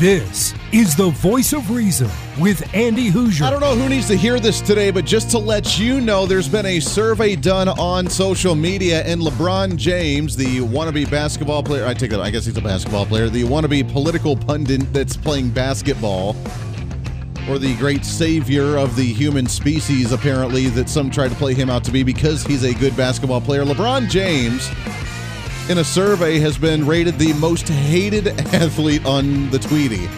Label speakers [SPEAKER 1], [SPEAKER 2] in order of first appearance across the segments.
[SPEAKER 1] This is the voice of reason with Andy Hooser.
[SPEAKER 2] I don't know who needs to hear this today, but just to let you know, there's been a survey done on social media, and LeBron James, the wannabe basketball player, I take that, I guess he's a basketball player, the wannabe political pundit that's playing basketball, or the great savior of the human species, apparently, that some try to play him out to be because he's a good basketball player. LeBron James in a survey has been rated the most hated athlete on the Tweety.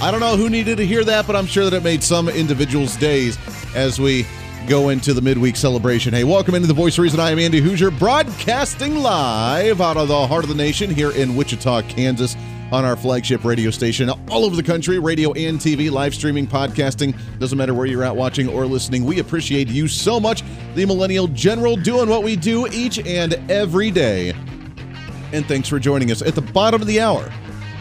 [SPEAKER 2] I don't know who needed to hear that, but I'm sure that it made some individuals' days as we go into the midweek celebration. Hey, welcome into the Voice Reason. I am Andy Hooser, broadcasting live out of the heart of the nation here in Wichita, Kansas, on our flagship radio station all over the country, radio and TV, live streaming, podcasting. Doesn't matter where you're at watching or listening. We appreciate you so much, the Millennial General, doing what we do each and every day and thanks for joining us at the bottom of the hour.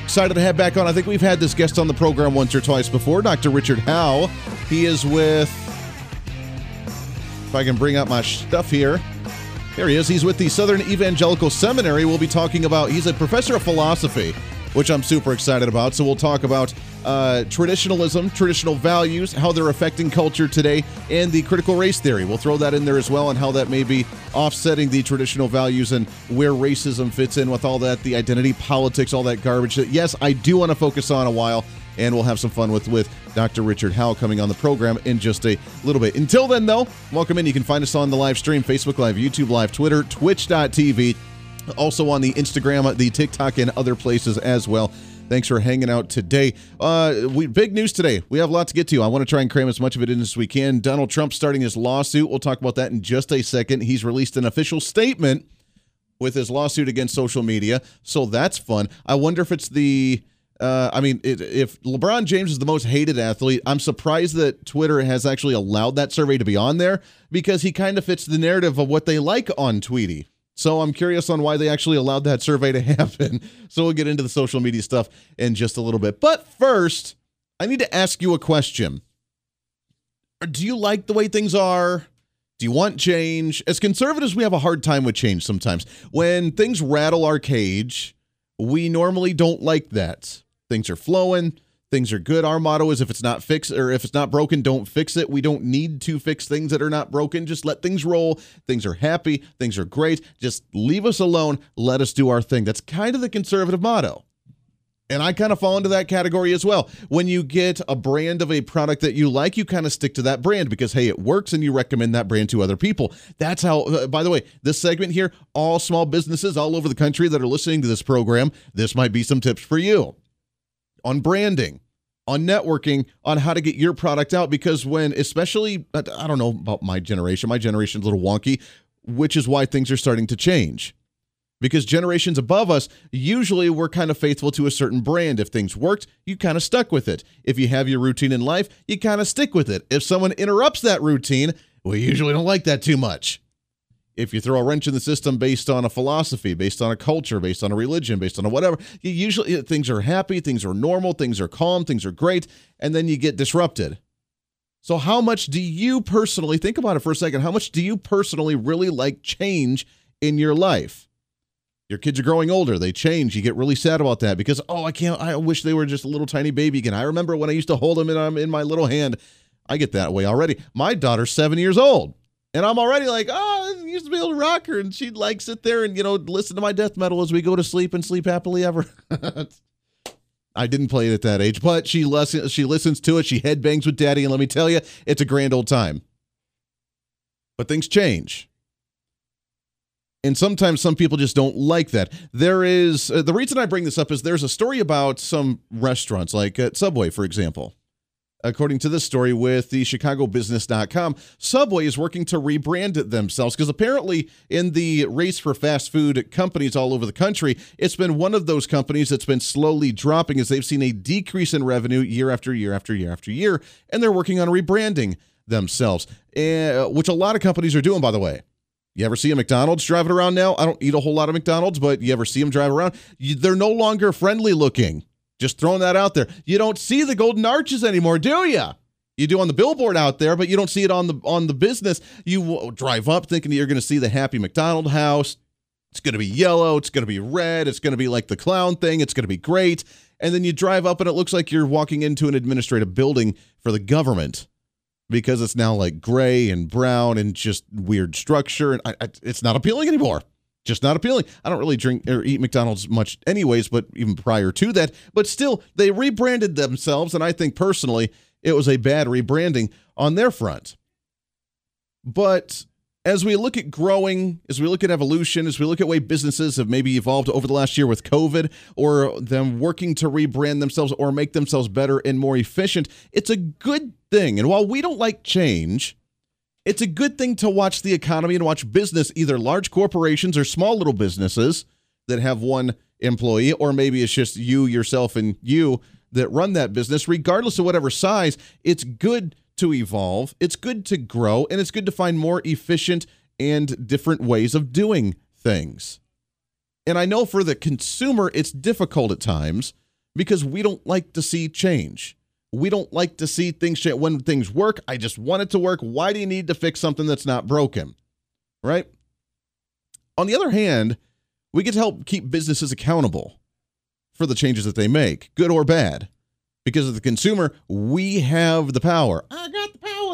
[SPEAKER 2] Excited to have back on. I think we've had this guest on the program once or twice before, Dr. Richard Howe. He is with, if I can bring up my stuff here. there he is. He's with the Southern Evangelical Seminary. We'll be talking about, he's a professor of philosophy, which I'm super excited about. So we'll talk about uh, traditionalism, traditional values, how they're affecting culture today, and the critical race theory. We'll throw that in there as well, and how that may be offsetting the traditional values and where racism fits in with all that, the identity politics, all that garbage. That yes, I do want to focus on a while, and we'll have some fun with with Dr. Richard Howe coming on the program in just a little bit. Until then, though, welcome in. You can find us on the live stream, Facebook Live, YouTube Live, Twitter, Twitch.tv. Also on the Instagram, the TikTok, and other places as well. Thanks for hanging out today. Uh, we big news today. We have a lot to get to. I want to try and cram as much of it in as we can. Donald Trump starting his lawsuit. We'll talk about that in just a second. He's released an official statement with his lawsuit against social media, so that's fun. I wonder if it's the uh, I mean, it, if LeBron James is the most hated athlete, I'm surprised that Twitter has actually allowed that survey to be on there because he kind of fits the narrative of what they like on Tweety. So I'm curious on why they actually allowed that survey to happen. So we'll get into the social media stuff in just a little bit. But first, I need to ask you a question. Do you like the way things are? Do you want change? As conservatives, we have a hard time with change sometimes. When things rattle our cage, we normally don't like that. Things are flowing, things are good. Our motto is if it's not fixed or if it's not broken, don't fix it. We don't need to fix things that are not broken. Just let things roll. Things are happy, things are great. Just leave us alone. Let us do our thing. That's kind of the conservative motto. And I kind of fall into that category as well. When you get a brand of a product that you like, you kind of stick to that brand because, hey, it works and you recommend that brand to other people. That's how, uh, by the way, this segment here, all small businesses all over the country that are listening to this program, this might be some tips for you on branding, on networking, on how to get your product out. Because when, especially, I don't know about my generation, my generation's a little wonky, which is why things are starting to change. Because generations above us, usually we're kind of faithful to a certain brand. If things worked, you kind of stuck with it. If you have your routine in life, you kind of stick with it. If someone interrupts that routine, we usually don't like that too much if you throw a wrench in the system based on a philosophy, based on a culture, based on a religion, based on a whatever, usually things are happy, things are normal, things are calm, things are great, and then you get disrupted. So how much do you personally think about it for a second? How much do you personally really like change in your life? Your kids are growing older, they change. You get really sad about that because oh, I can't I wish they were just a little tiny baby again. I remember when I used to hold them in, um, in my little hand. I get that way already. My daughter's 7 years old. And I'm already like, oh, used to be able to rock her. And she'd like sit there and, you know, listen to my death metal as we go to sleep and sleep happily ever. I didn't play it at that age, but she listens, she listens to it. She headbangs with daddy. And let me tell you, it's a grand old time. But things change. And sometimes some people just don't like that. There is uh, the reason I bring this up is there's a story about some restaurants, like at Subway, for example according to this story with the chicagobusiness.com subway is working to rebrand themselves because apparently in the race for fast food companies all over the country it's been one of those companies that's been slowly dropping as they've seen a decrease in revenue year after year after year after year and they're working on rebranding themselves uh, which a lot of companies are doing by the way You ever see a McDonald's driving around now? I don't eat a whole lot of McDonald's, but you ever see them drive around? They're no longer friendly looking. Just throwing that out there. You don't see the golden arches anymore, do you? You do on the billboard out there, but you don't see it on the on the business. You drive up thinking you're going to see the happy McDonald house. It's going to be yellow. It's going to be red. It's going to be like the clown thing. It's going to be great. And then you drive up and it looks like you're walking into an administrative building for the government because it's now like gray and brown and just weird structure. And I, I, it's not appealing anymore. Just not appealing. I don't really drink or eat McDonald's much, anyways, but even prior to that. But still, they rebranded themselves. And I think personally, it was a bad rebranding on their front. But as we look at growing, as we look at evolution, as we look at way businesses have maybe evolved over the last year with COVID or them working to rebrand themselves or make themselves better and more efficient, it's a good thing. And while we don't like change, it's a good thing to watch the economy and watch business, either large corporations or small little businesses that have one employee, or maybe it's just you, yourself, and you that run that business, regardless of whatever size. It's good to evolve, it's good to grow, and it's good to find more efficient and different ways of doing things. And I know for the consumer, it's difficult at times because we don't like to see change. We don't like to see things change. When things work, I just want it to work. Why do you need to fix something that's not broken? Right? On the other hand, we get to help keep businesses accountable for the changes that they make, good or bad because of the consumer, we have the power. I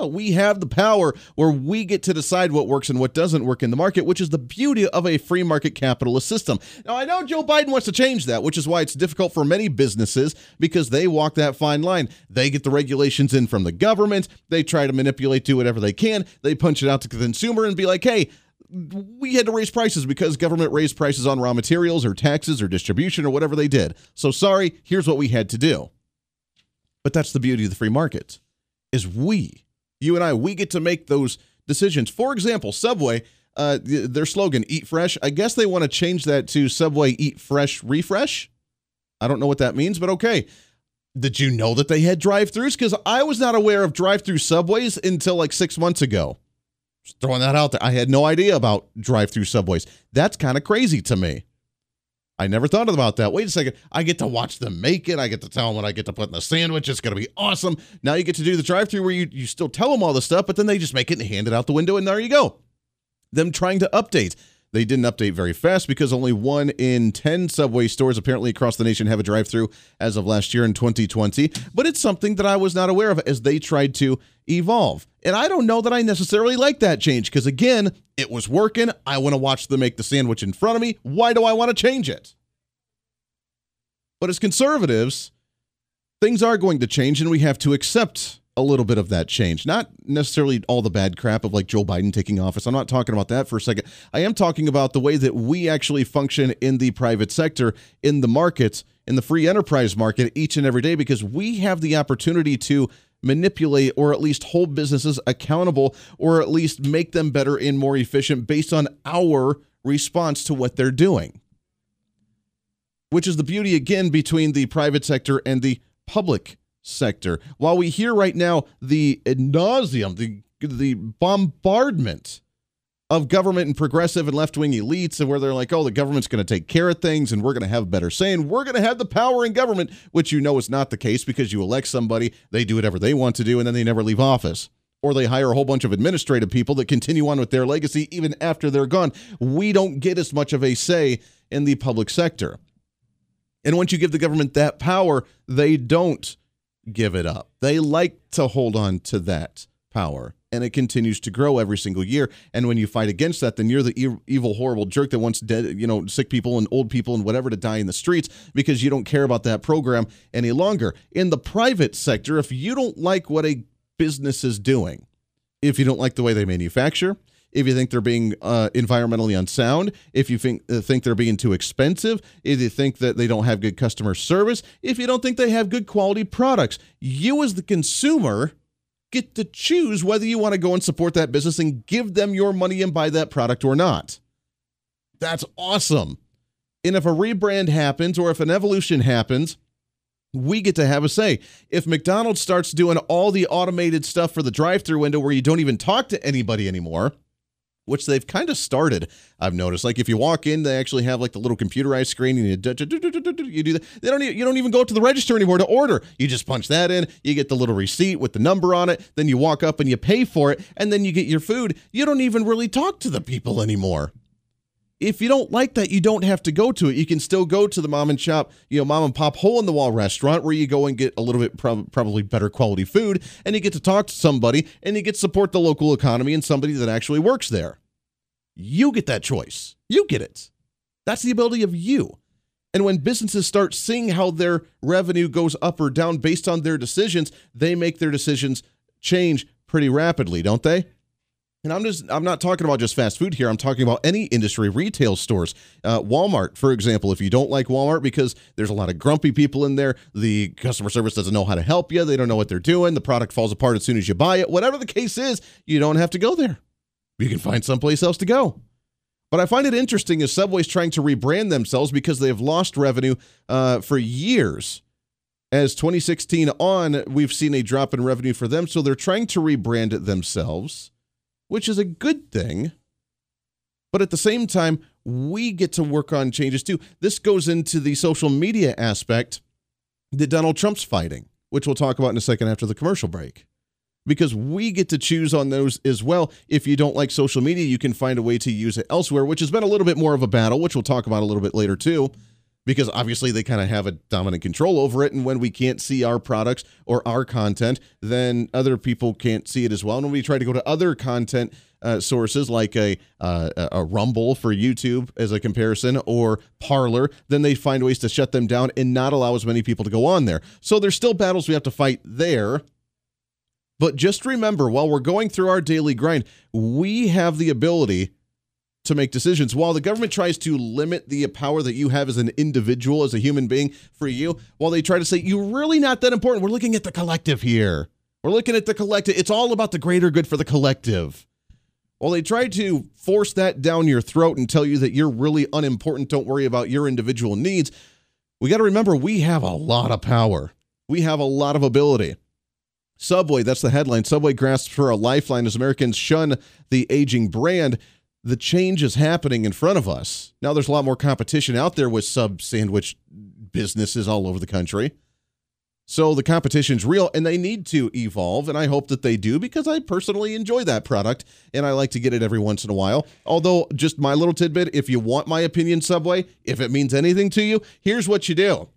[SPEAKER 2] We have the power where we get to decide what works and what doesn't work in the market, which is the beauty of a free market capitalist system. Now, I know Joe Biden wants to change that, which is why it's difficult for many businesses because they walk that fine line. They get the regulations in from the government, they try to manipulate, do whatever they can, they punch it out to the consumer and be like, hey, we had to raise prices because government raised prices on raw materials or taxes or distribution or whatever they did. So sorry, here's what we had to do. But that's the beauty of the free market is we, you and I, we get to make those decisions. For example, Subway, uh, their slogan, eat fresh. I guess they want to change that to Subway eat fresh refresh. I don't know what that means, but okay. Did you know that they had drive-throughs? Because I was not aware of drive-through subways until like six months ago. Just throwing that out there. I had no idea about drive-through subways. That's kind of crazy to me. I never thought about that. Wait a second. I get to watch them make it. I get to tell them what I get to put in the sandwich. It's going to be awesome. Now you get to do the drive through where you, you still tell them all this stuff, but then they just make it and hand it out the window, and there you go. Them trying to update. They didn't update very fast because only one in 10 Subway stores apparently across the nation have a drive through as of last year in 2020. But it's something that I was not aware of as they tried to evolve. And I don't know that I necessarily like that change because, again, it was working. I want to watch them make the sandwich in front of me. Why do I want to change it? But as conservatives, things are going to change and we have to accept a little bit of that change. Not necessarily all the bad crap of like Joe Biden taking office. I'm not talking about that for a second. I am talking about the way that we actually function in the private sector, in the markets, in the free enterprise market each and every day because we have the opportunity to manipulate or at least hold businesses accountable or at least make them better and more efficient based on our response to what they're doing. Which is the beauty again between the private sector and the public sector. While we hear right now the ad nauseum, the the bombardment of government and progressive and left wing elites, and where they're like, oh, the government's going to take care of things and we're going to have a better say and we're going to have the power in government, which you know is not the case because you elect somebody, they do whatever they want to do, and then they never leave office. Or they hire a whole bunch of administrative people that continue on with their legacy even after they're gone. We don't get as much of a say in the public sector. And once you give the government that power, they don't give it up. They like to hold on to that power and it continues to grow every single year. And when you fight against that, then you're the e- evil, horrible jerk that wants dead, you know, sick people and old people and whatever to die in the streets because you don't care about that program any longer. In the private sector, if you don't like what a business is doing, if you don't like the way they manufacture, if you think they're being uh, environmentally unsound, if you think uh, think they're being too expensive, if you think that they don't have good customer service, if you don't think they have good quality products, you as the consumer get to choose whether you want to go and support that business and give them your money and buy that product or not. That's awesome. And if a rebrand happens or if an evolution happens, we get to have a say. If McDonald's starts doing all the automated stuff for the drive through window where you don't even talk to anybody anymore, which they've kind of started. I've noticed. Like if you walk in, they actually have like the little computerized screen, and you, you do that. They don't. You don't even go to the register anymore to order. You just punch that in. You get the little receipt with the number on it. Then you walk up and you pay for it, and then you get your food. You don't even really talk to the people anymore. If you don't like that, you don't have to go to it. You can still go to the mom and shop, you know, mom and pop hole in the wall restaurant where you go and get a little bit prob- probably better quality food, and you get to talk to somebody, and you get to support the local economy and somebody that actually works there. You get that choice. You get it. That's the ability of you. And when businesses start seeing how their revenue goes up or down based on their decisions, they make their decisions change pretty rapidly, don't they? And I'm just I'm not talking about just fast food here. I'm talking about any industry, retail stores, uh, Walmart, for example. If you don't like Walmart because there's a lot of grumpy people in there, the customer service doesn't know how to help you, they don't know what they're doing, the product falls apart as soon as you buy it. Whatever the case is, you don't have to go there you can find someplace else to go. But I find it interesting as Subway's trying to rebrand themselves because they have lost revenue uh, for years. As 2016 on, we've seen a drop in revenue for them. So they're trying to rebrand themselves, which is a good thing. But at the same time, we get to work on changes too. This goes into the social media aspect that Donald Trump's fighting, which we'll talk about in a second after the commercial break because we get to choose on those as well. If you don't like social media, you can find a way to use it elsewhere, which has been a little bit more of a battle, which we'll talk about a little bit later too. Because obviously they kind of have a dominant control over it. And when we can't see our products or our content, then other people can't see it as well. And when we try to go to other content uh, sources like a uh, a Rumble for YouTube as a comparison or Parler, then they find ways to shut them down and not allow as many people to go on there. So there's still battles we have to fight there. But just remember, while we're going through our daily grind, we have the ability to make decisions. While the government tries to limit the power that you have as an individual, as a human being for you, while they try to say, you're really not that important, we're looking at the collective here. We're looking at the collective. It's all about the greater good for the collective. While they try to force that down your throat and tell you that you're really unimportant, don't worry about your individual needs, we got to remember we have a lot of power. We have a lot of ability. Subway, that's the headline. Subway grasps for a lifeline as Americans shun the aging brand. The change is happening in front of us. Now there's a lot more competition out there with sub sandwich businesses all over the country. So the competition's real and they need to evolve, and I hope that they do because I personally enjoy that product and I like to get it every once in a while. Although, just my little tidbit if you want my opinion, Subway, if it means anything to you, here's what you do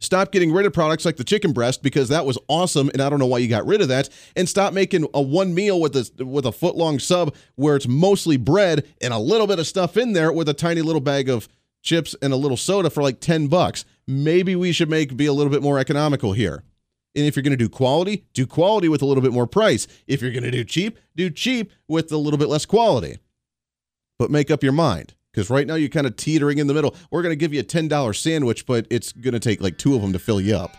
[SPEAKER 2] Stop getting rid of products like the chicken breast because that was awesome, and I don't know why you got rid of that. And stop making a one meal with a with a foot long sub where it's mostly bread and a little bit of stuff in there with a tiny little bag of chips and a little soda for like ten bucks. Maybe we should make be a little bit more economical here. And if you're going to do quality, do quality with a little bit more price. If you're going to do cheap, do cheap with a little bit less quality. But make up your mind. Because right now you're kind of teetering in the middle. We're going to give you a $10 sandwich, but it's going to take like two of them to fill you up.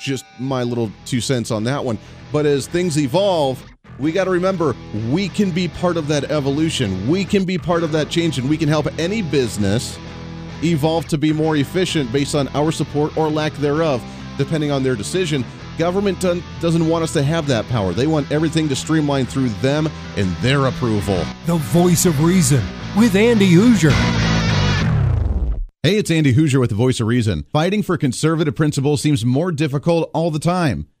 [SPEAKER 2] Just my little two cents on that one. But as things evolve, we got to remember we can be part of that evolution. We can be part of that change, and we can help any business evolve to be more efficient based on our support or lack thereof, depending on their decision. Government doesn't want us to have that power. They want everything to streamline through them and their approval.
[SPEAKER 1] The voice of reason with Andy Hooser.
[SPEAKER 2] Hey, it's Andy Hooser with the Voice of Reason. Fighting for conservative principles seems more difficult all the time.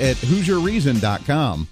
[SPEAKER 2] at HooserReason.com.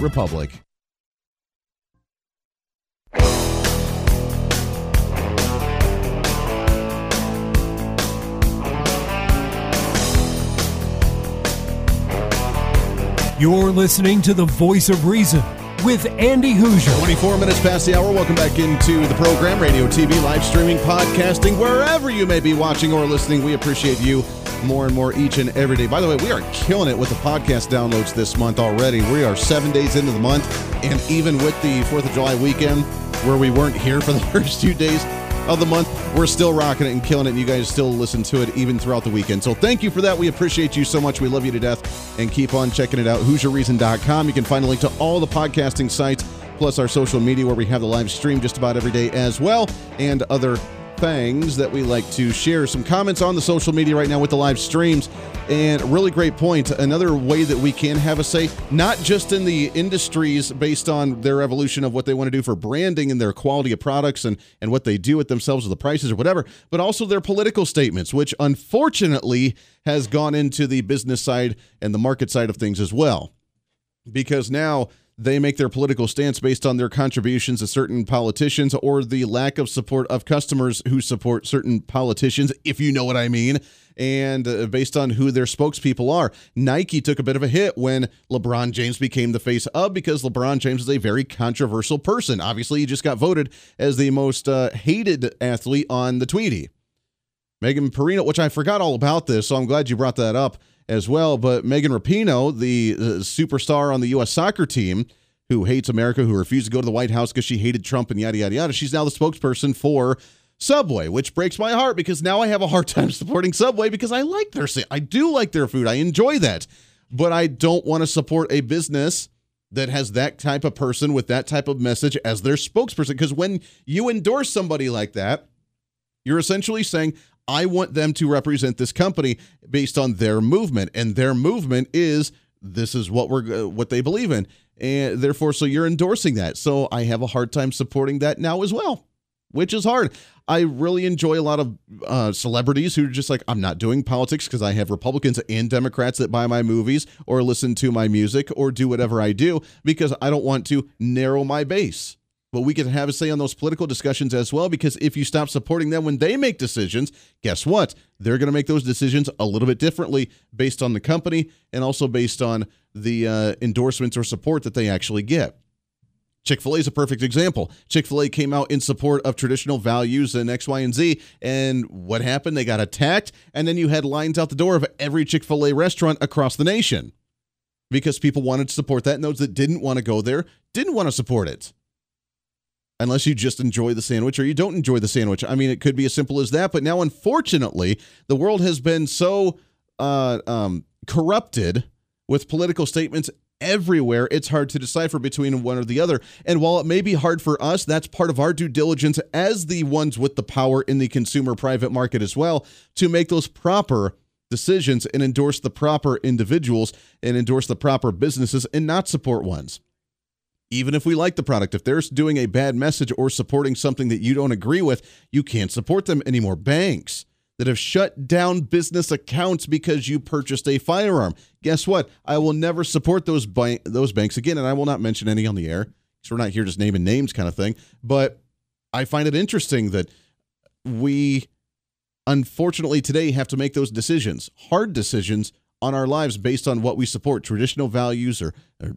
[SPEAKER 2] republic.
[SPEAKER 1] You're listening to the voice of reason with Andy Hooser.
[SPEAKER 2] 24 minutes past the hour. Welcome back into the program, radio, TV, live streaming, podcasting, wherever you may be watching or listening. We appreciate you more and more each and every day. By the way, we are killing it with the podcast downloads this month already. We are seven days into the month, and even with the 4th of July weekend, where we weren't here for the first two days, of the month. We're still rocking it and killing it, and you guys still listen to it even throughout the weekend. So thank you for that. We appreciate you so much. We love you to death, and keep on checking it out. HooserReason.com. You can find a link to all the podcasting sites, plus our social media where we have the live stream just about every day as well, and other things that we like to share. Some comments on the social media right now with the live streams. And really great point. Another way that we can have a say, not just in the industries based on their evolution of what they want to do for branding and their quality of products and, and what they do with themselves with the prices or whatever, but also their political statements, which unfortunately has gone into the business side and the market side of things as well. Because now they make their political stance based on their contributions to certain politicians or the lack of support of customers who support certain politicians, if you know what I mean, and uh, based on who their spokespeople are. Nike took a bit of a hit when LeBron James became the face of because LeBron James is a very controversial person. Obviously, he just got voted as the most uh, hated athlete on the Tweety. Megan Rapinoe, which I forgot all about this, so I'm glad you brought that up as well. But Megan Rapinoe, the uh, superstar on the U.S. soccer team, who hates America, who refused to go to the White House because she hated Trump and yada, yada, yada, she's now the spokesperson for Subway, which breaks my heart because now I have a hard time supporting Subway because I like their I do like their food. I enjoy that. But I don't want to support a business that has that type of person with that type of message as their spokesperson because when you endorse somebody like that, you're essentially saying I want them to represent this company based on their movement, and their movement is this is what we're uh, what they believe in, and therefore, so you're endorsing that. So I have a hard time supporting that now as well, which is hard. I really enjoy a lot of uh, celebrities who are just like, I'm not doing politics because I have Republicans and Democrats that buy my movies or listen to my music or do whatever I do because I don't want to narrow my base but we can have a say on those political discussions as well because if you stop supporting them when they make decisions, guess what? They're going to make those decisions a little bit differently based on the company and also based on the uh, endorsements or support that they actually get. Chick fil A is a perfect example. Chick fil A came out in support of traditional values and X, Y, and Z. And what happened? They got attacked. And then you had lines out the door of every Chick fil A restaurant across the nation because people wanted to support that. And those that didn't want to go there didn't want to support it unless you just enjoy the sandwich or you don't enjoy the sandwich. I mean, it could be as simple as that. But now, unfortunately, the world has been so uh, um, corrupted with political statements everywhere. It's hard to decipher between one or the other. And while it may be hard for us, that's part of our due diligence as the ones with the power in the consumer private market as well to make those proper decisions and endorse the proper individuals and endorse the proper businesses and not support ones even if we like the product, if they're doing a bad message or supporting something that you don't agree with, you can't support them anymore. Banks that have shut down business accounts because you purchased a firearm. Guess what? I will never support those bank those banks again, and I will not mention any on the air because we're not here just naming names, kind of thing. But I find it interesting that we, unfortunately, today have to make those decisions, hard decisions on our lives based on what we support traditional values or, or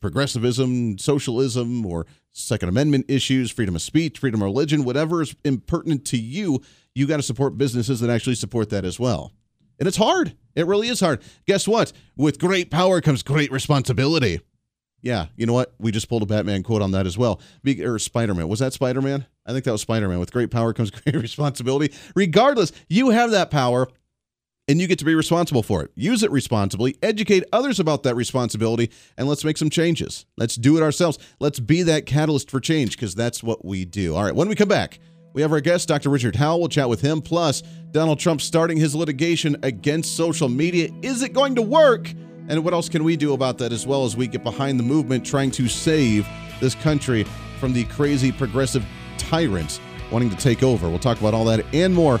[SPEAKER 2] progressivism, socialism, or Second Amendment issues, freedom of speech, freedom of religion, whatever is impertinent to you, you got to support businesses that actually support that as well. And it's hard. It really is hard. Guess what? With great power comes great responsibility. Yeah, you know what? We just pulled a Batman quote on that as well. Be- or Spider Man. Was that Spider Man? I think that was Spider Man. With great power comes great responsibility. Regardless, you have that power and you get to be responsible for it. Use it responsibly, educate others about that responsibility, and let's make some changes. Let's do it ourselves. Let's be that catalyst for change because that's what we do. All right, when we come back, we have our guest, Dr. Richard Howell. We'll chat with him. Plus, Donald Trump starting his litigation against social media. Is it going to work? And what else can we do about that as well as we get behind the movement trying to save this country from the crazy progressive tyrants wanting to take over? We'll talk about all that and more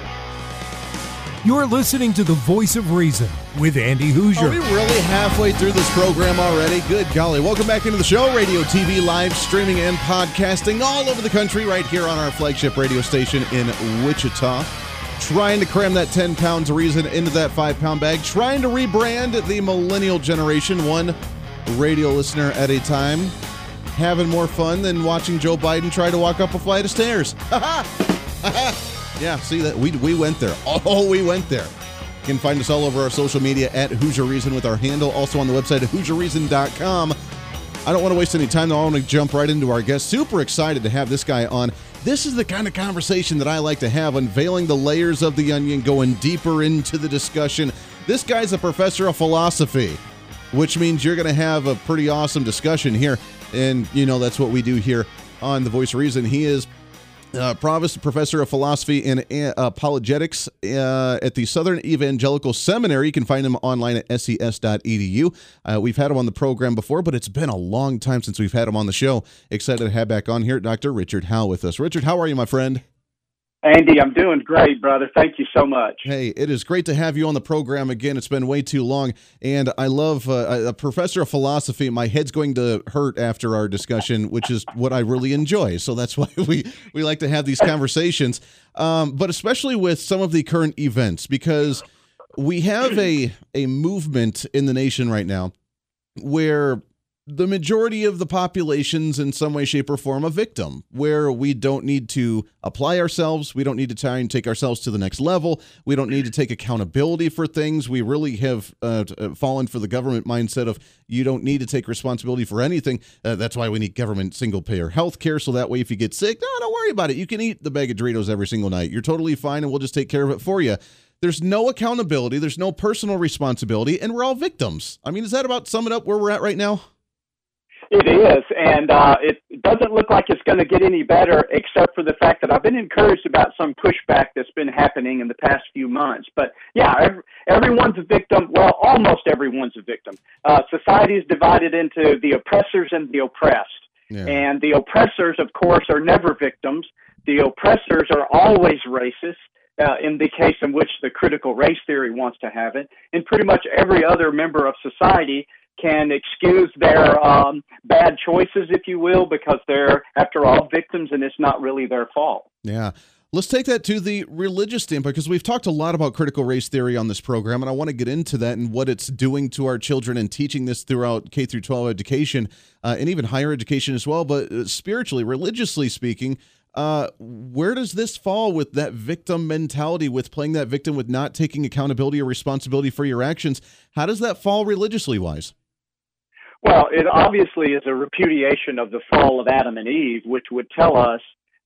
[SPEAKER 1] You're listening to the Voice of Reason with Andy
[SPEAKER 2] Are
[SPEAKER 1] Hooser.
[SPEAKER 2] we really halfway through this program already? Good golly. Welcome back into the show. Radio, TV, live streaming, and podcasting all over the country right here on our flagship radio station in Wichita. Trying to cram that 10 pounds of reason into that 5 pound bag. Trying to rebrand the millennial generation one radio listener at a time. Having more fun than watching Joe Biden try to walk up a flight of stairs. Yeah, see that we we went there. Oh, we went there. You can find us all over our social media at Hooser Reason with our handle, also on the website HooserReason.com. I don't want to waste any time, though. I want to jump right into our guest. Super excited to have this guy on. This is the kind of conversation that I like to have, unveiling the layers of the onion, going deeper into the discussion. This guy's a professor of philosophy, which means you're going to have a pretty awesome discussion here. And, you know, that's what we do here on The Voice of Reason. He is uh, Provost Professor of Philosophy and uh, Apologetics uh, at the Southern Evangelical Seminary. You can find him online at ses.edu. Uh, we've had him on the program before, but it's been a long time since we've had him on the show. Excited to have back on here Dr. Richard Howe with us. Richard, how are you, my friend?
[SPEAKER 3] Andy, I'm doing great, brother. Thank you so much.
[SPEAKER 2] Hey, it is great to have you on the program again. It's been way too long, and I love uh, a professor of philosophy. My head's going to hurt after our discussion, which is what I really enjoy. So that's why we we like to have these conversations, um, but especially with some of the current events because we have a a movement in the nation right now where the majority of the population's in some way, shape, or form a victim, where we don't need to apply ourselves. We don't need to try and take ourselves to the next level. We don't need to take accountability for things. We really have uh, uh, fallen for the government mindset of you don't need to take responsibility for anything. Uh, that's why we need government single payer health care. So that way, if you get sick, no, don't worry about it. You can eat the bag of Doritos every single night. You're totally fine, and we'll just take care of it for you. There's no accountability. There's no personal responsibility, and we're all victims. I mean, is that about sum it up where we're at right now?
[SPEAKER 3] It is, and uh, it doesn't look like it's going to get any better, except for the fact that I've been encouraged about some pushback that's been happening in the past few months. But yeah, every, everyone's a victim. Well, almost everyone's a victim. Uh, society is divided into the oppressors and the oppressed.
[SPEAKER 2] Yeah.
[SPEAKER 3] And the oppressors, of course, are never victims. The oppressors are always racist. Uh, in the case in which the critical race theory wants to have it, and pretty much every other member of society can excuse their um, bad choices, if you will, because they're, after all, victims and it's not really their fault.
[SPEAKER 2] Yeah. Let's take that to the religious standpoint because we've talked a lot about critical race theory on this program, and I want to get into that and what it's doing to our children and teaching this throughout K through 12 education uh, and even higher education as well. But uh, spiritually, religiously speaking, uh, where does this fall with that victim mentality, with playing that victim, with not taking accountability or responsibility for your actions? How does that fall religiously wise?
[SPEAKER 3] Well, it obviously is a repudiation of the fall of Adam and Eve, which would tell us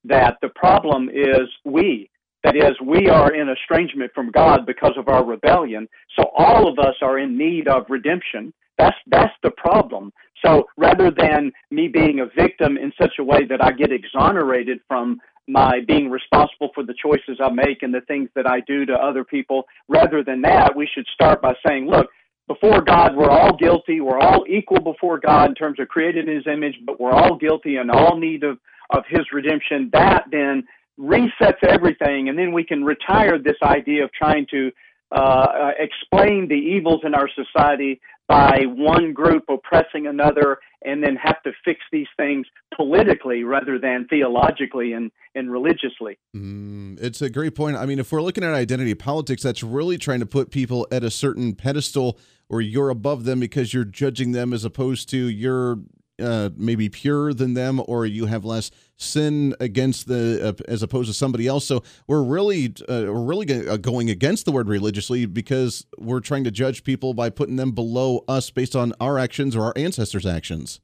[SPEAKER 3] that the problem is we. That is, we are in estrangement from God because of our rebellion. So all of us are in need of redemption. That's that's the problem. So rather than me being a victim in such a way that I get exonerated from my being responsible for the choices I make and the things that I do to other people, rather than that, we should start by saying, look, before God, we're all guilty. We're all equal before God in terms of created in His image, but we're all guilty and all need of, of His redemption. That then resets everything, and then we can retire this idea of trying to uh, explain the evils in our society by one group oppressing another and then have to fix these things politically rather than theologically and, and religiously.
[SPEAKER 2] Mm, it's a great point. I mean, if we're looking at identity politics, that's really trying to put people at a certain pedestal or you're above them because you're judging them as opposed to you're uh, maybe purer than them or you have less sin against the uh, as opposed to somebody else. So we're really uh, we're really uh, going against the word religiously because we're trying to judge people by putting them below us based on our actions or our ancestors actions.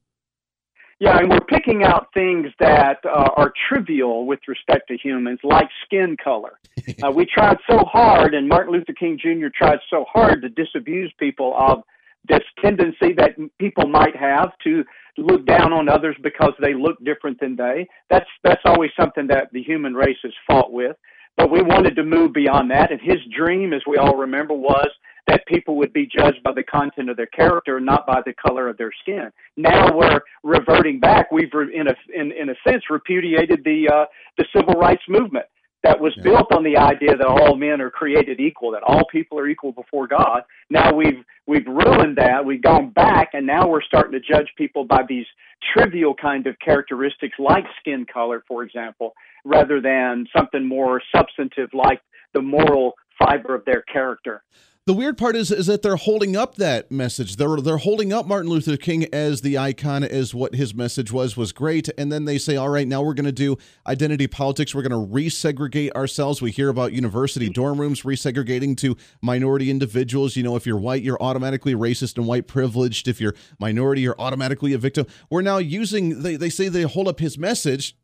[SPEAKER 3] Yeah and we're picking out things that uh, are trivial with respect to humans like skin color. Uh, we tried so hard and martin luther king jr tried so hard to disabuse people of this tendency that people might have to look down on others because they look different than they. That's that's always something that the human race has fought with. But we wanted to move beyond that, and his dream, as we all remember, was that people would be judged by the content of their character, not by the color of their skin. Now we're reverting back. We've, in a in, in a sense, repudiated the uh, the civil rights movement that was yeah. built on the idea that all men are created equal, that all people are equal before God. Now we've we've ruined that. We've gone back, and now we're starting to judge people by these trivial kind of characteristics, like skin color, for example, rather than something more substantive like the moral fiber of their character
[SPEAKER 2] the weird part is is that they're holding up that message. They're they're holding up Martin Luther King as the icon, as what his message was was great, and then they say, "All right, now we're going to do identity politics. We're going to resegregate ourselves." We hear about university dorm rooms resegregating to minority individuals. You know, if you're white, you're automatically racist and white privileged. If you're minority, you're automatically a victim. We're now using. They they say they hold up his message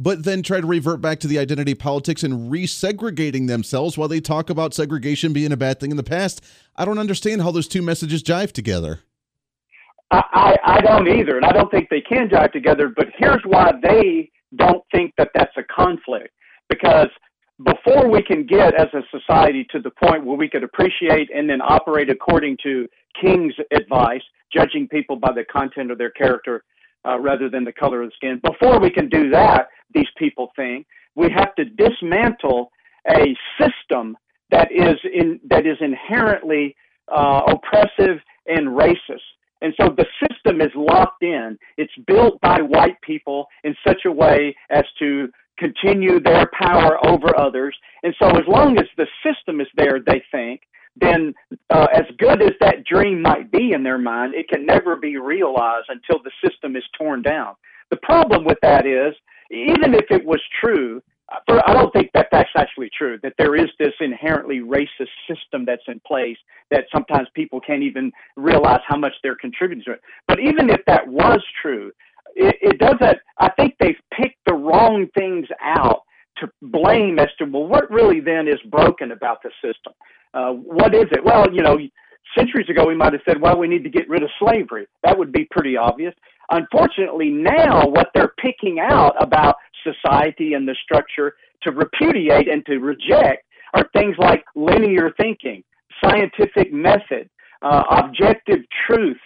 [SPEAKER 2] but then try to revert back to the identity politics and resegregating themselves while they talk about segregation being a bad thing in the past. I don't understand how those two messages jive together.
[SPEAKER 3] I, I, I don't either, and I don't think they can jive together. But here's why they don't think that that's a conflict. Because before we can get as a society to the point where we could appreciate and then operate according to King's advice, judging people by the content of their character uh, rather than the color of the skin, before we can do that, these people think. We have to dismantle a system that is in that is inherently uh, oppressive and racist. And so the system is locked in. It's built by white people in such a way as to continue their power over others. And so as long as the system is there, they think, then uh, as good as that dream might be in their mind, it can never be realized until the system is torn down. The problem with that is even if it was true, I don't think that that's actually true, that there is this inherently racist system that's in place that sometimes people can't even realize how much they're contributing to it. But even if that was true, it, it doesn't, I think they've picked the wrong things out to blame as to, well, what really then is broken about the system? Uh, what is it? Well, you know, centuries ago we might have said, well, we need to get rid of slavery. That would be pretty obvious. Unfortunately, now what they're picking out about society and the structure to repudiate and to reject are things like linear thinking, scientific method, uh, objective truth,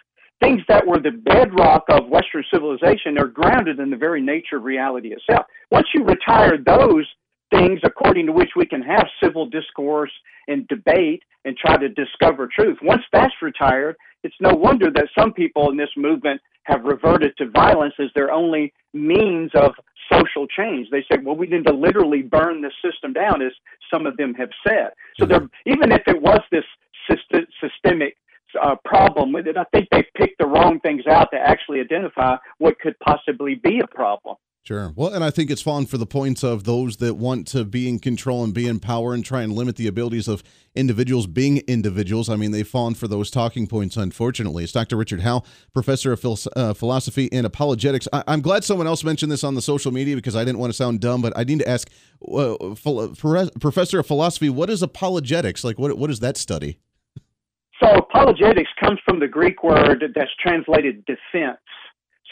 [SPEAKER 3] things that were the bedrock of Western civilization are grounded in the very nature of reality itself. Once you retire those things according to which we can have civil discourse and debate and try to discover truth, once that's retired, it's no wonder that some people in this movement have reverted to violence as their only means of social change. They say, well, we need to literally burn the system down, as some of them have said. So they're, even if it was this systemic uh, problem with it, I think they picked the wrong things out to actually identify what could possibly be a problem.
[SPEAKER 2] Sure. Well, and I think it's fallen for the points of those that want to be in control and be in power and try and limit the abilities of individuals being individuals. I mean, they've fallen for those talking points, unfortunately. It's Dr. Richard Howe, professor of uh, philosophy and apologetics. I- am glad someone else mentioned this on the social media because I didn't want to sound dumb, but I need to ask, uh, professor of philosophy, what is apologetics? Like, what what is that study?
[SPEAKER 3] So, apologetics comes from the Greek word that's translated defense.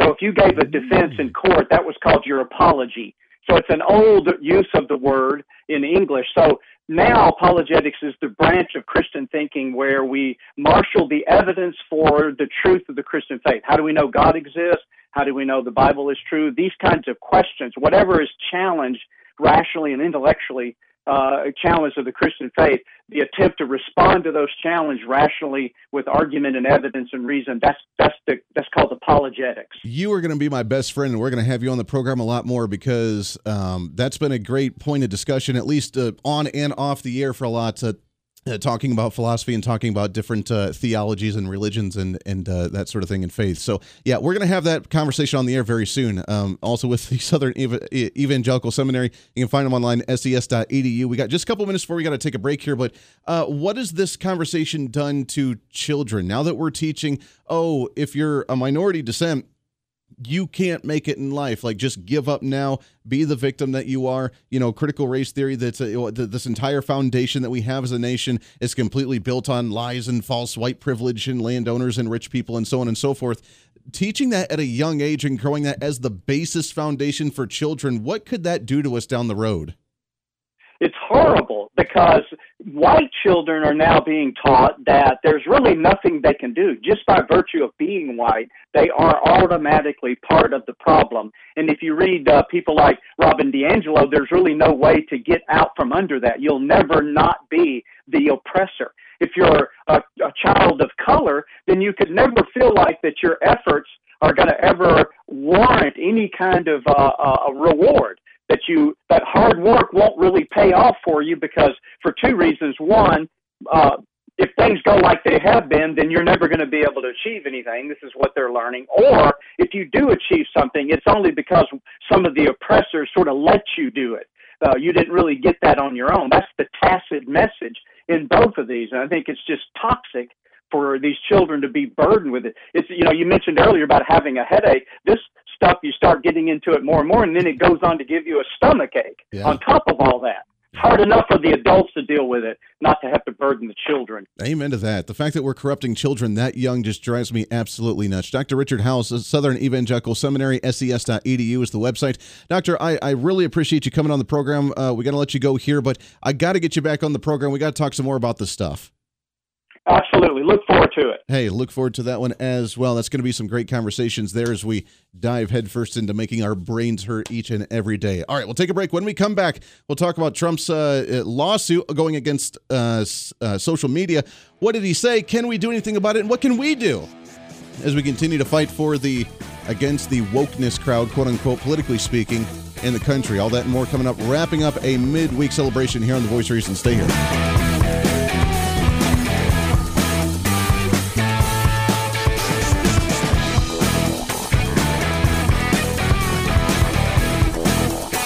[SPEAKER 3] So if you gave a defense in court, that was called your apology. So it's an old use of the word in English. So now apologetics is the branch of Christian thinking where we marshal the evidence for the truth of the Christian faith. How do we know God exists? How do we know the Bible is true? These kinds of questions, whatever is challenged rationally and intellectually, uh, challenge of the Christian faith, the attempt to respond to those challenges rationally with argument and evidence and reason, that's that's the that's called apologetics.
[SPEAKER 2] You are going to be my best friend, and we're going to have you on the program a lot more because um, that's been a great point of discussion, at least uh, on and off the air for a lot. Uh, uh, talking about philosophy and talking about different uh, theologies and religions and and uh, that sort of thing and faith. So yeah, we're to have that conversation on the air very soon. Um, also with the Southern Ev- Evangelical Seminary, you can find them online ses.edu. We got just a couple minutes before we got to take a break here, but uh, what has this conversation done to children now that we're teaching? Oh, if you're a minority descent you can't make it in life. Like, just give up now, be the victim that you are. You know, critical race theory that's uh, a, this entire foundation that we have as a nation is completely built on lies and false white privilege and landowners and rich people and so on and so forth. Teaching that at a young age and growing that as the basis foundation for children, what could that do to us down the road?
[SPEAKER 3] It's horrible because white children are now being taught that there's really nothing they can do. Just by virtue of being white, they are automatically part of the problem. And if you read uh, people like Robin DiAngelo, there's really no way to get out from under that. You'll never not be the oppressor. If you're a, a child of color, then you could never feel like that your efforts are going to ever warrant any kind of uh, uh, reward that you that hard work won't really pay off for you because for two reasons. One, uh, if things go like they have been, then you're never going to be able to achieve anything. This is what they're learning. Or if you do achieve something, it's only because some of the oppressors sort of let you do it. Uh, you didn't really get that on your own. That's the tacit message in both of these. And I think it's just toxic for these children to be burdened with it. It's you know you mentioned earlier about having a headache. This stuff you start getting into it more and more, and then it goes on to give you a stomach ache yeah. on top of all that. It's hard enough for the adults to deal with it, not to have to burden the children.
[SPEAKER 2] Amen to that. The fact that we're corrupting children that young just drives me absolutely nuts. Dr. Richard Howe, Southern Evangelical Seminary, ses.edu is the website. Doctor, I, I really appreciate you coming on the program. Uh, we got to let you go here, but I got to get you back on the program. We got to talk some more about this stuff.
[SPEAKER 3] Absolutely. Look forward to it.
[SPEAKER 2] Hey, look forward to that one as well. That's going to be some great conversations there as we dive headfirst into making our brains hurt each and every day. All right, we'll take a break. When we come back, we'll talk about Trump's uh, lawsuit going against uh, uh, social media. What did he say? Can we do anything about it? And what can we do as we continue to fight for the against the wokeness crowd, quote unquote, politically speaking, in the country? All that and more coming up. Wrapping up a midweek celebration here on the Voice of Reason. Stay here.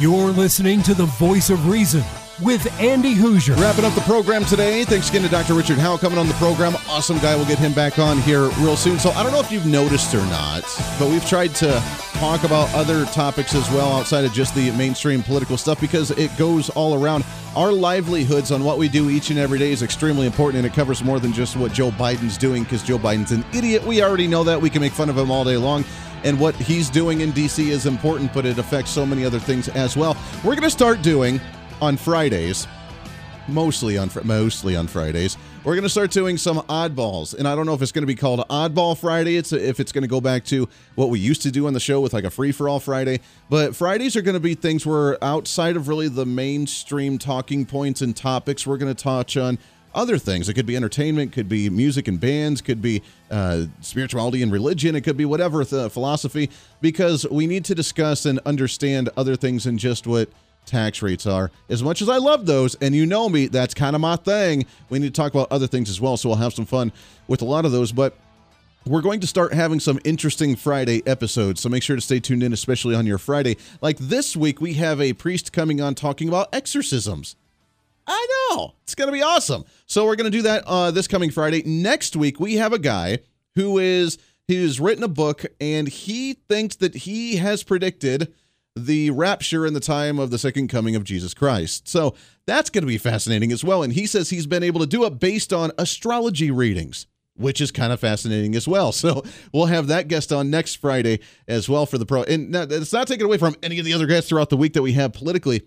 [SPEAKER 1] You're listening to the voice of reason with Andy Hooser.
[SPEAKER 2] Wrapping up the program today. Thanks again to Dr. Richard Howe coming on the program. Awesome guy. We'll get him back on here real soon. So I don't know if you've noticed or not, but we've tried to talk about other topics as well outside of just the mainstream political stuff because it goes all around. Our livelihoods on what we do each and every day is extremely important and it covers more than just what Joe Biden's doing because Joe Biden's an idiot. We already know that. We can make fun of him all day long and what he's doing in DC is important, but it affects so many other things as well. We're going to start doing on Fridays, mostly on mostly on Fridays. We're going to start doing some oddballs, and I don't know if it's going to be called Oddball Friday. It's if it's going to go back to what we used to do on the show with like a free for all Friday. But Fridays are going to be things where outside of really the mainstream talking points and topics, we're going to touch on other things. It could be entertainment, could be music and bands, could be uh, spirituality and religion, it could be whatever the philosophy, because we need to discuss and understand other things than just what tax rates are. As much as I love those, and you know me, that's kind of my thing. We need to talk about other things as well. So we'll have some fun with a lot of those. But we're going to start having some interesting Friday episodes, so make sure to stay tuned in, especially on your Friday. Like this week, we have a priest coming on talking about exorcisms. I know. It's going to be awesome. So we're going to do that uh, this coming Friday. Next week, we have a guy who is who's written a book and he thinks that he has predicted the rapture in the time of the second coming of Jesus Christ. So that's going to be fascinating as well. And he says he's been able to do it based on astrology readings which is kind of fascinating as well. So we'll have that guest on next Friday as well for the pro. And it's not taken away from any of the other guests throughout the week that we have politically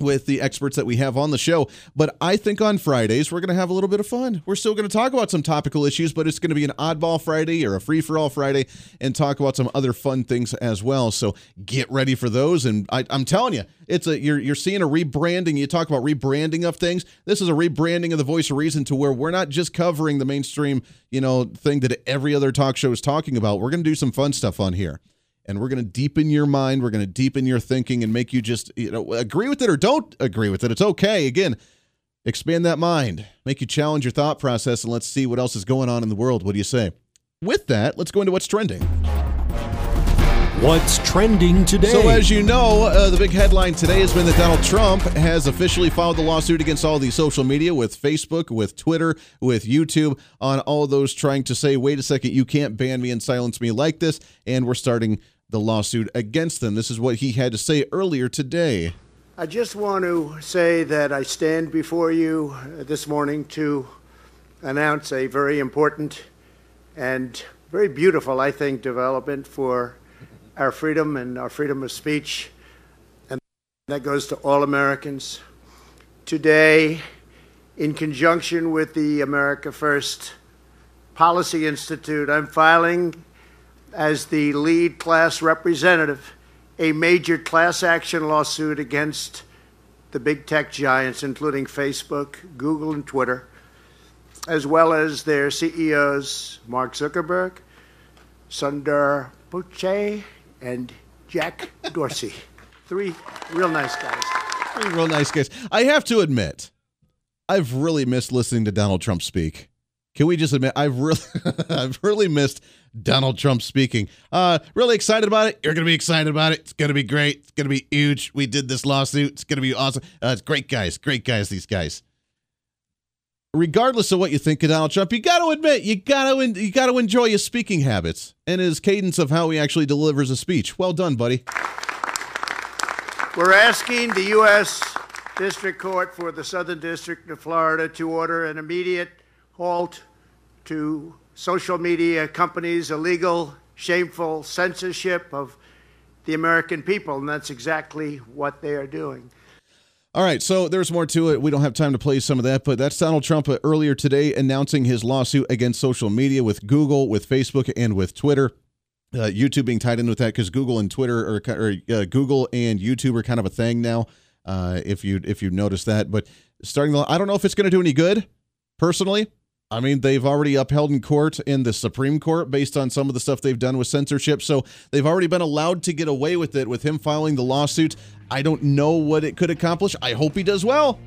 [SPEAKER 2] with the experts that we have on the show. But I think on Fridays, we're going to have a little bit of fun. We're still going to talk about some topical issues, but it's going to be an oddball Friday or a free for all Friday and talk about some other fun things as well. So get ready for those. And I, am telling you, it's a you're you're seeing a rebranding. You talk about rebranding of things. This is a rebranding of the voice of reason to where we're not just covering the mainstream, you know, thing that every other talk show is talking about. We're going to do some fun stuff on here and we're going to deepen your mind. We're going to deepen your thinking and make you just, you know, agree with it or don't agree with it. It's okay. Again, expand that mind, make you challenge your thought process, and let's see what else is going on in the world. What do you say? With that, let's go into what's trending.
[SPEAKER 1] What's trending today?
[SPEAKER 2] So, as you know, uh, the big headline today has been that Donald Trump has officially filed the lawsuit against all the social media with Facebook, with Twitter, with YouTube, on all those trying to say, wait a second, you can't ban me and silence me like this. And we're starting the lawsuit against them. This is what he had to say earlier today.
[SPEAKER 4] I just want to say that I stand before you this morning to announce a very important and very beautiful, I think, development for our freedom and our freedom of speech. And that goes to all Americans. Today, in conjunction with the America First Policy Institute, I'm filing as the lead class representative a major class action lawsuit against the big tech giants, including Facebook, Google, and Twitter, as well as their CEOs, Mark Zuckerberg, Sundar Pichai, and Jack Dorsey. Three real nice guys.
[SPEAKER 2] Three real nice guys. I have to admit, I've really missed listening to Donald Trump speak. Can we just admit I've really I've really missed Donald Trump speaking. Uh really excited about it. You're to be excited about it. It's to be great. It's to be huge. We did this lawsuit. It's to be awesome. Uh, it's great guys. Great guys these guys. Regardless of what you think of Donald Trump, you got to admit you got to you got to enjoy his speaking habits and his cadence of how he actually delivers a speech. Well done, buddy.
[SPEAKER 4] We're asking the U.S. District Court for the Southern District of Florida to order an immediate halt to social media companies' illegal, shameful censorship of the American people, and that's exactly what they are doing.
[SPEAKER 2] All right, so there's more to it. We don't have time to play some of that, but that's Donald Trump uh, earlier today announcing his lawsuit against social media with Google, with Facebook, and with Twitter. Uh, YouTube being tied in with that because Google and Twitter or, or uh, Google and YouTube are kind of a thing now. Uh, if you if you notice that, but starting the, I don't know if it's going to do any good. Personally, I mean, they've already upheld in court in the Supreme Court based on some of the stuff they've done with censorship. So they've already been allowed to get away with it with him filing the lawsuit. I don't know what it could accomplish. I hope he does well.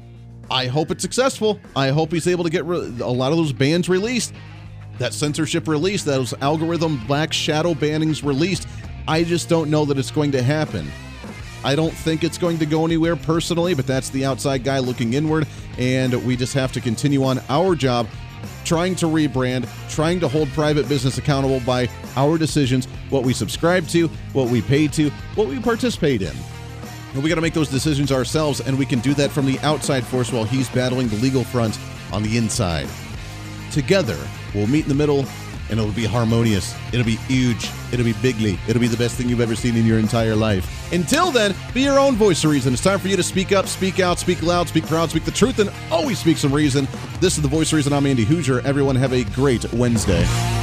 [SPEAKER 2] I hope it's successful. I hope he's able to get re- a lot of those bans released that censorship released, those algorithm black shadow bannings released. I just don't know that it's going to happen. I don't think it's going to go anywhere personally, but that's the outside guy looking inward. And we just have to continue on our job trying to rebrand, trying to hold private business accountable by our decisions, what we subscribe to, what we pay to, what we participate in. We got to make those decisions ourselves, and we can do that from the outside force while he's battling the legal front on the inside. Together, we'll meet in the middle and it'll be harmonious. It'll be huge. It'll be bigly. It'll be the best thing you've ever seen in your entire life. Until then, be your own voice of reason. It's time for you to speak up, speak out, speak loud, speak proud, speak the truth, and always speak some reason. This is the voice of reason. I'm Andy Hooser. Everyone have a great Wednesday.